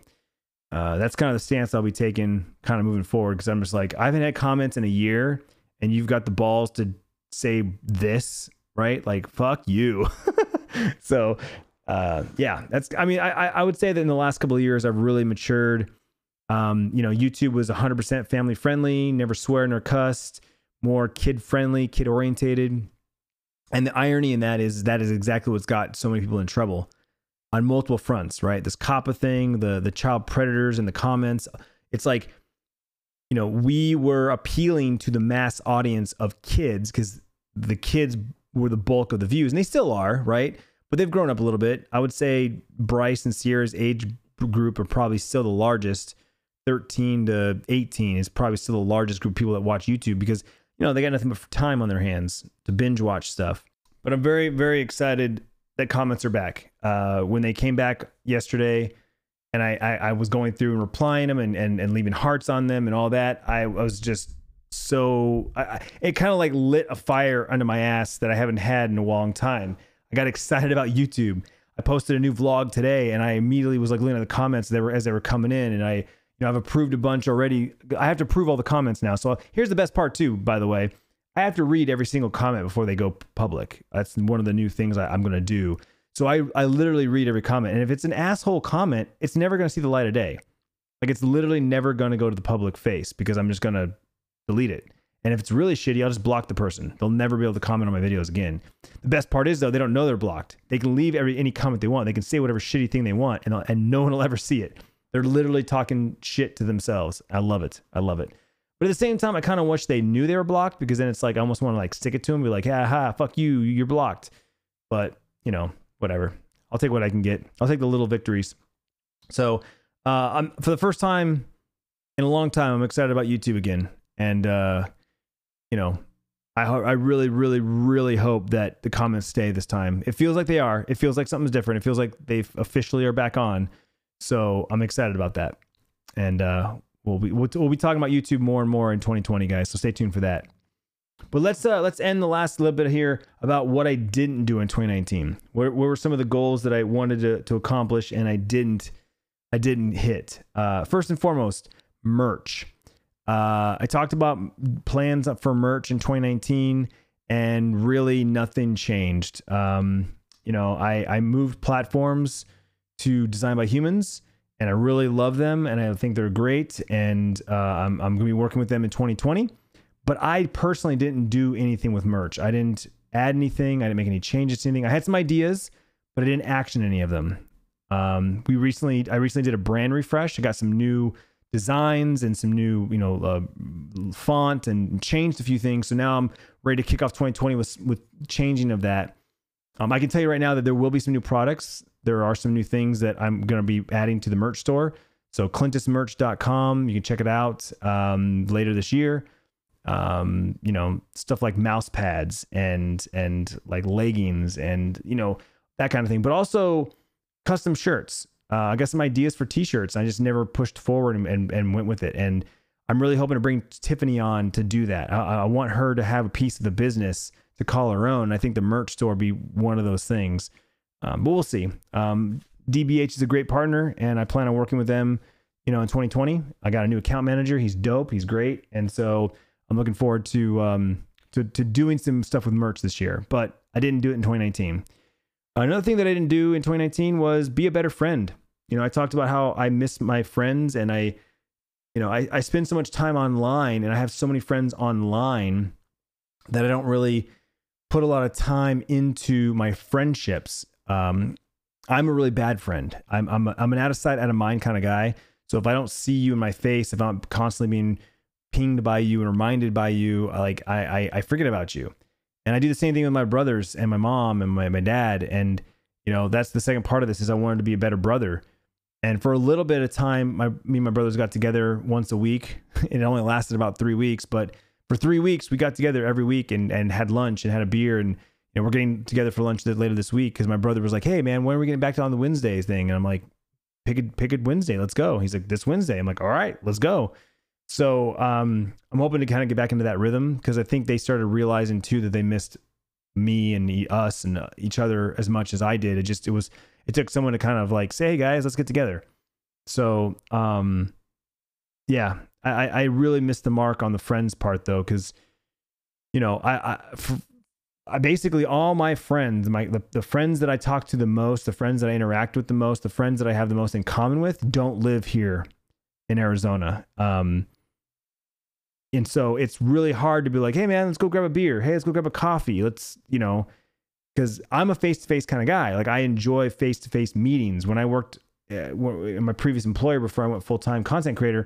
uh, that's kind of the stance I'll be taking kind of moving forward. Cause I'm just like, I haven't had comments in a year and you've got the balls to say this, right? Like, fuck you. [LAUGHS] so, uh, yeah, that's, I mean, I, I would say that in the last couple of years, I've really matured. Um, you know, YouTube was 100% family friendly, never swear nor cussed, more kid friendly, kid orientated. And the irony in that is that is exactly what's got so many people in trouble on multiple fronts, right? This COPPA thing, the the child predators in the comments. It's like, you know, we were appealing to the mass audience of kids because the kids were the bulk of the views, and they still are, right? But they've grown up a little bit. I would say Bryce and Sierra's age group are probably still the largest. 13 to 18 is probably still the largest group of people that watch YouTube because, you know, they got nothing but time on their hands to binge watch stuff. But I'm very, very excited that comments are back. Uh, when they came back yesterday, and I, I, I was going through and replying them and, and, and leaving hearts on them and all that, I, I was just so I, it kind of like lit a fire under my ass that I haven't had in a long time. I got [LAUGHS] excited about YouTube. I posted a new vlog today, and I immediately was like looking at the comments they were as they were coming in, and I you know I've approved a bunch already. I have to approve all the comments now. So here's the best part too, by the way. I have to read every single comment before they go public. That's one of the new things I, am going to do. So I, I literally read every comment. And if it's an asshole comment, it's never going to see the light of day. Like it's literally never going to go to the public face because I'm just going to delete it. And if it's really shitty, I'll just block the person. They'll never be able to comment on my videos again. The best part is though, they don't know they're blocked. They can leave every any comment they want. They can say whatever shitty thing they want, and and no one will ever see it. They're literally talking shit to themselves. I love it. I love it. But at the same time, I kind of wish they knew they were blocked because then it's like I almost want to like stick it to them, be like, "Ha ha, fuck you, you're blocked." But you know, whatever. I'll take what I can get. I'll take the little victories. So, uh, I'm for the first time in a long time, I'm excited about YouTube again, and uh, you know, I I really, really, really hope that the comments stay this time. It feels like they are. It feels like something's different. It feels like they officially are back on. So I'm excited about that, and uh, we'll be we'll, we'll be talking about YouTube more and more in 2020, guys. So stay tuned for that. But let's uh, let's end the last little bit here about what I didn't do in 2019. What, what were some of the goals that I wanted to, to accomplish and I didn't I didn't hit? Uh, first and foremost, merch. Uh, I talked about plans for merch in 2019, and really nothing changed. Um, you know, I I moved platforms to Design by Humans and I really love them and I think they're great. And uh, I'm, I'm going to be working with them in 2020. But I personally didn't do anything with merch. I didn't add anything. I didn't make any changes to anything. I had some ideas, but I didn't action any of them. Um, we recently, I recently did a brand refresh. I got some new designs and some new, you know, uh, font and changed a few things. So now I'm ready to kick off 2020 with with changing of that. Um, I can tell you right now that there will be some new products there are some new things that I'm going to be adding to the merch store. So clintusmerch.com, you can check it out um, later this year. Um, you know, stuff like mouse pads and and like leggings and you know that kind of thing, but also custom shirts. Uh, I got some ideas for t-shirts. I just never pushed forward and, and, and went with it. And I'm really hoping to bring Tiffany on to do that. I, I want her to have a piece of the business to call her own. I think the merch store be one of those things. Um, but we'll see. Um, DBH is a great partner, and I plan on working with them. You know, in 2020, I got a new account manager. He's dope. He's great, and so I'm looking forward to um, to to doing some stuff with merch this year. But I didn't do it in 2019. Another thing that I didn't do in 2019 was be a better friend. You know, I talked about how I miss my friends and I, you know, I, I spend so much time online and I have so many friends online that I don't really put a lot of time into my friendships. Um, I'm a really bad friend. I'm I'm a, I'm an out of sight, out of mind kind of guy. So if I don't see you in my face, if I'm constantly being pinged by you and reminded by you, like I I, I forget about you. And I do the same thing with my brothers and my mom and my, my dad. And you know that's the second part of this is I wanted to be a better brother. And for a little bit of time, my me and my brothers got together once a week. [LAUGHS] It only lasted about three weeks, but for three weeks we got together every week and and had lunch and had a beer and know, we're getting together for lunch later this week because my brother was like, "Hey, man, when are we getting back to on the Wednesdays thing?" And I'm like, "Pick a pick a Wednesday, let's go." He's like, "This Wednesday." I'm like, "All right, let's go." So um, I'm hoping to kind of get back into that rhythm because I think they started realizing too that they missed me and us and uh, each other as much as I did. It just it was it took someone to kind of like say, "Hey guys, let's get together." So um, yeah, I I really missed the mark on the friends part though because you know I I. For, I basically all my friends, my the, the friends that I talk to the most, the friends that I interact with the most, the friends that I have the most in common with, don't live here in Arizona. Um, and so it's really hard to be like, hey man, let's go grab a beer. Hey, let's go grab a coffee. Let's, you know, because I'm a face to face kind of guy. Like I enjoy face to face meetings. When I worked uh, in my previous employer before I went full time content creator,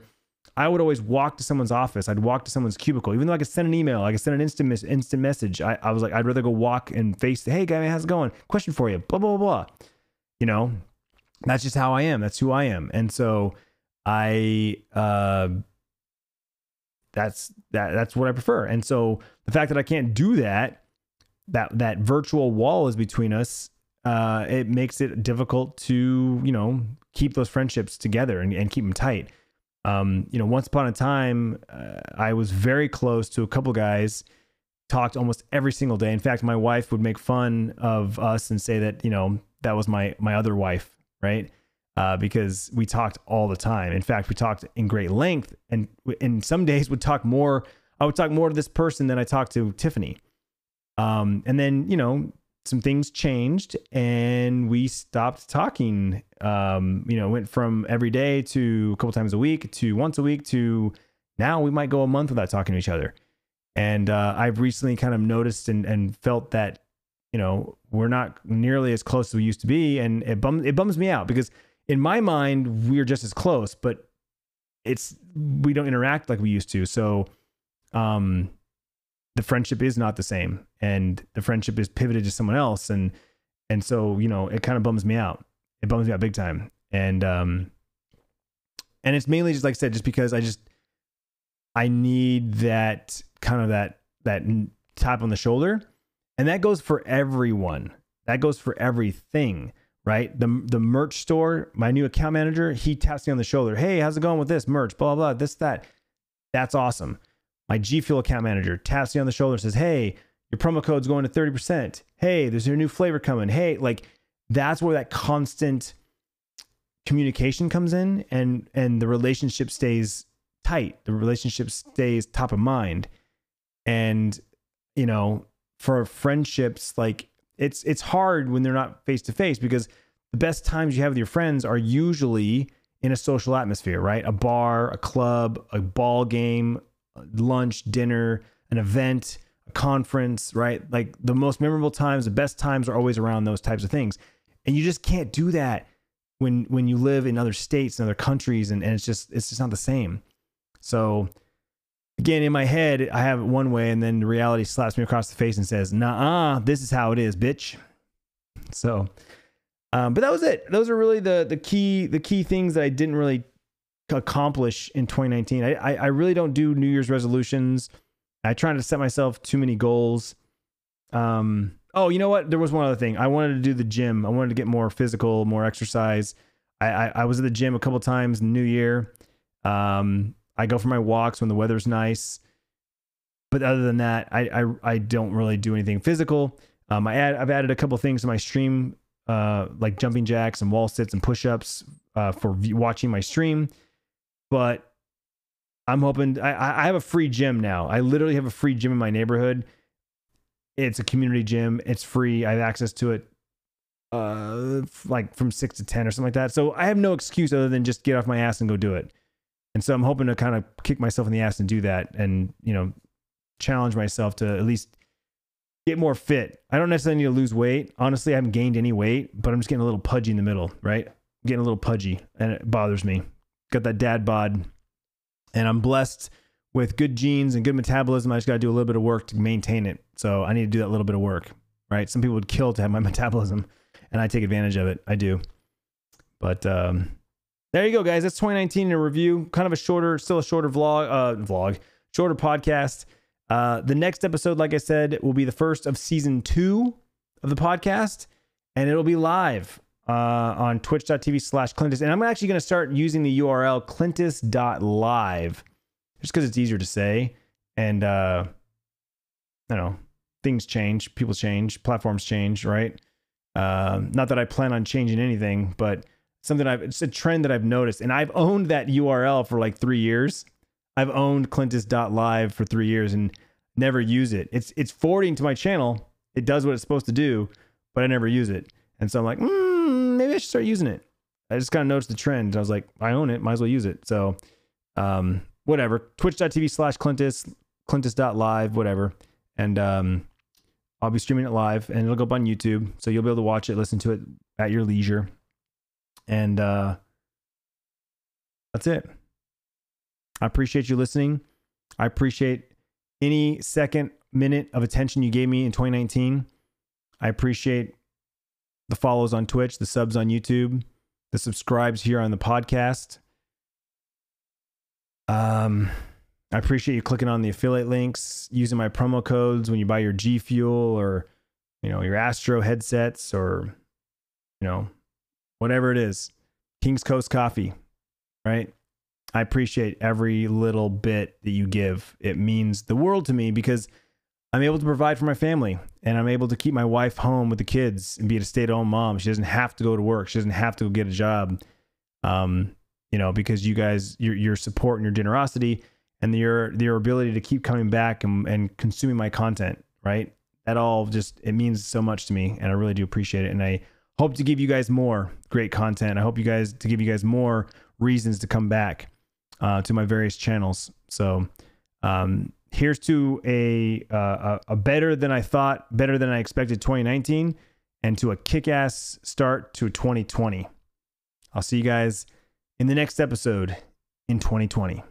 I would always walk to someone's office. I'd walk to someone's cubicle, even though I could send an email, I could send an instant instant message. I, I was like, I'd rather go walk and face. Hey, guy, how's it going? Question for you. Blah blah blah. blah. You know, that's just how I am. That's who I am. And so I, uh, that's that. That's what I prefer. And so the fact that I can't do that, that that virtual wall is between us. Uh, it makes it difficult to you know keep those friendships together and, and keep them tight um, you know, once upon a time, uh, I was very close to a couple guys, talked almost every single day. In fact, my wife would make fun of us and say that, you know, that was my my other wife, right? Uh, because we talked all the time. In fact, we talked in great length, and in some days would talk more. I would talk more to this person than I talked to Tiffany. Um, and then you know, some things changed and we stopped talking. Um, you know, went from every day to a couple times a week to once a week to now we might go a month without talking to each other. And uh, I've recently kind of noticed and, and felt that, you know, we're not nearly as close as we used to be. And it it bums me out because in my mind, we're just as close, but it's, we don't interact like we used to. So, um, the friendship is not the same and the friendship is pivoted to someone else. And and so you know it kind of bums me out. It bums me out big time. And um and it's mainly just like i said just because i just i need that kind of that that tap on the shoulder. And that goes for everyone. That goes for everything right? The the merch store my new account manager he taps me on the shoulder. Hey how's it going with this merch? Blah blah, blah this that. That's awesome my G Fuel account manager taps me on the shoulder and says, Hey, your promo code's going to 30%. Hey, there's a new flavor coming. Hey, like that's where that constant communication comes in and and the relationship stays tight. The relationship stays top of mind. And you know, for friendships, like it's it's hard when they're not face to face because the best times you have with your friends are usually in a social atmosphere, right? A bar, a club, a ball game, lunch, dinner, an event, a conference, right? Like the most memorable times, the best times are always around those types of things. And you just can't do that when when you live in other states and other countries and, and it's just it's just not the same. So again, in my head, I have it one way and then reality slaps me across the face and says, nah, this is how it is, bitch. So um, but that was it. Those are really the the key the key things that I didn't really accomplish in 2019. I, I, really don't do New Year's resolutions. I try not to set myself too many goals. Um, oh, you know what? There was one other thing. I wanted to do the gym. I wanted to get more physical, more exercise. I, I, I was at the gym a couple times New Year. Um, I go for my walks when the weather's nice. But other than that, I, I, I don't really do anything physical. Um, I add, I've added a couple things to my stream, uh, like jumping jacks and wall sits and push ups uh, for watching my stream but I'm hoping I, I have a free gym now. I literally have a free gym in my neighborhood. It's a community gym. It's free. I have access to it uh, like from six to 10 or something like that. So I have no excuse other than just get off my ass and go do it. And so I'm hoping to kind of kick myself in the ass and do that and, you know, challenge myself to at least get more fit. I don't necessarily need to lose weight. Honestly, I haven't gained any weight, but I'm just getting a little pudgy in the middle, right? Getting a little pudgy and it bothers me. Got that dad bod. And I'm blessed with good genes and good metabolism. I just got to do a little bit of work to maintain it. So I need to do that little bit of work, right? Some people would kill to have my [LAUGHS] metabolism and I take advantage of it. I do. But um, there you go, guys. That's 2019 in a review. Kind of a shorter, still a shorter vlog, uh, vlog, shorter podcast. Uh, the next episode, like I said, will be the first of season two of the podcast, and it'll be live uh, on twitch.tv slash Clintus. And I'm actually going to start using the URL clintus.live just because it's easier to say. And, uh, I don't know, things change, people change, platforms change, right? Um, not that I plan on changing anything, but something I've, it's a trend that I've noticed. And I've owned that URL for like three years. I've owned Clintus.live for three years and never use it. It's, it's forwarding to my channel. It does what it's supposed to do, but I never use it. And so I'm like, mm, maybe I should start using it. I just kind of noticed the trend. I was like, I own it, might as well use it. So, um, whatever. Twitch.tv slash Clintus, Clintus.live, whatever. And um, I'll be streaming it live and it'll go up on YouTube. So you'll be able to watch it, listen to it at your leisure. And uh, that's it. I appreciate you listening. I appreciate any second minute of attention you gave me in 2019. I appreciate the follows on Twitch, the subs on YouTube, the subscribes here on the podcast. Um, I appreciate you clicking on the affiliate links, using my promo codes when you buy your G Fuel or you know your Astro headsets or you know whatever it is. King's Coast Coffee, right? I appreciate every little bit that you give. It means the world to me because I'm able to provide for my family and I'm able to keep my wife home with the kids and be a stay at home mom. She doesn't have to go to work. She doesn't have to get a job. Um, you know, because you guys, your, your support and your generosity and your, your ability to keep coming back and, and consuming my content, right? That all just, it means so much to me and I really do appreciate it. And I hope to give you guys more great content. I hope you guys, to give you guys more reasons to come back uh, to my various channels. So, um, here's to a, uh, a better than I thought, better than I expected 2019, and to a kick ass start to 2020. I'll see you guys in the next episode in 2020.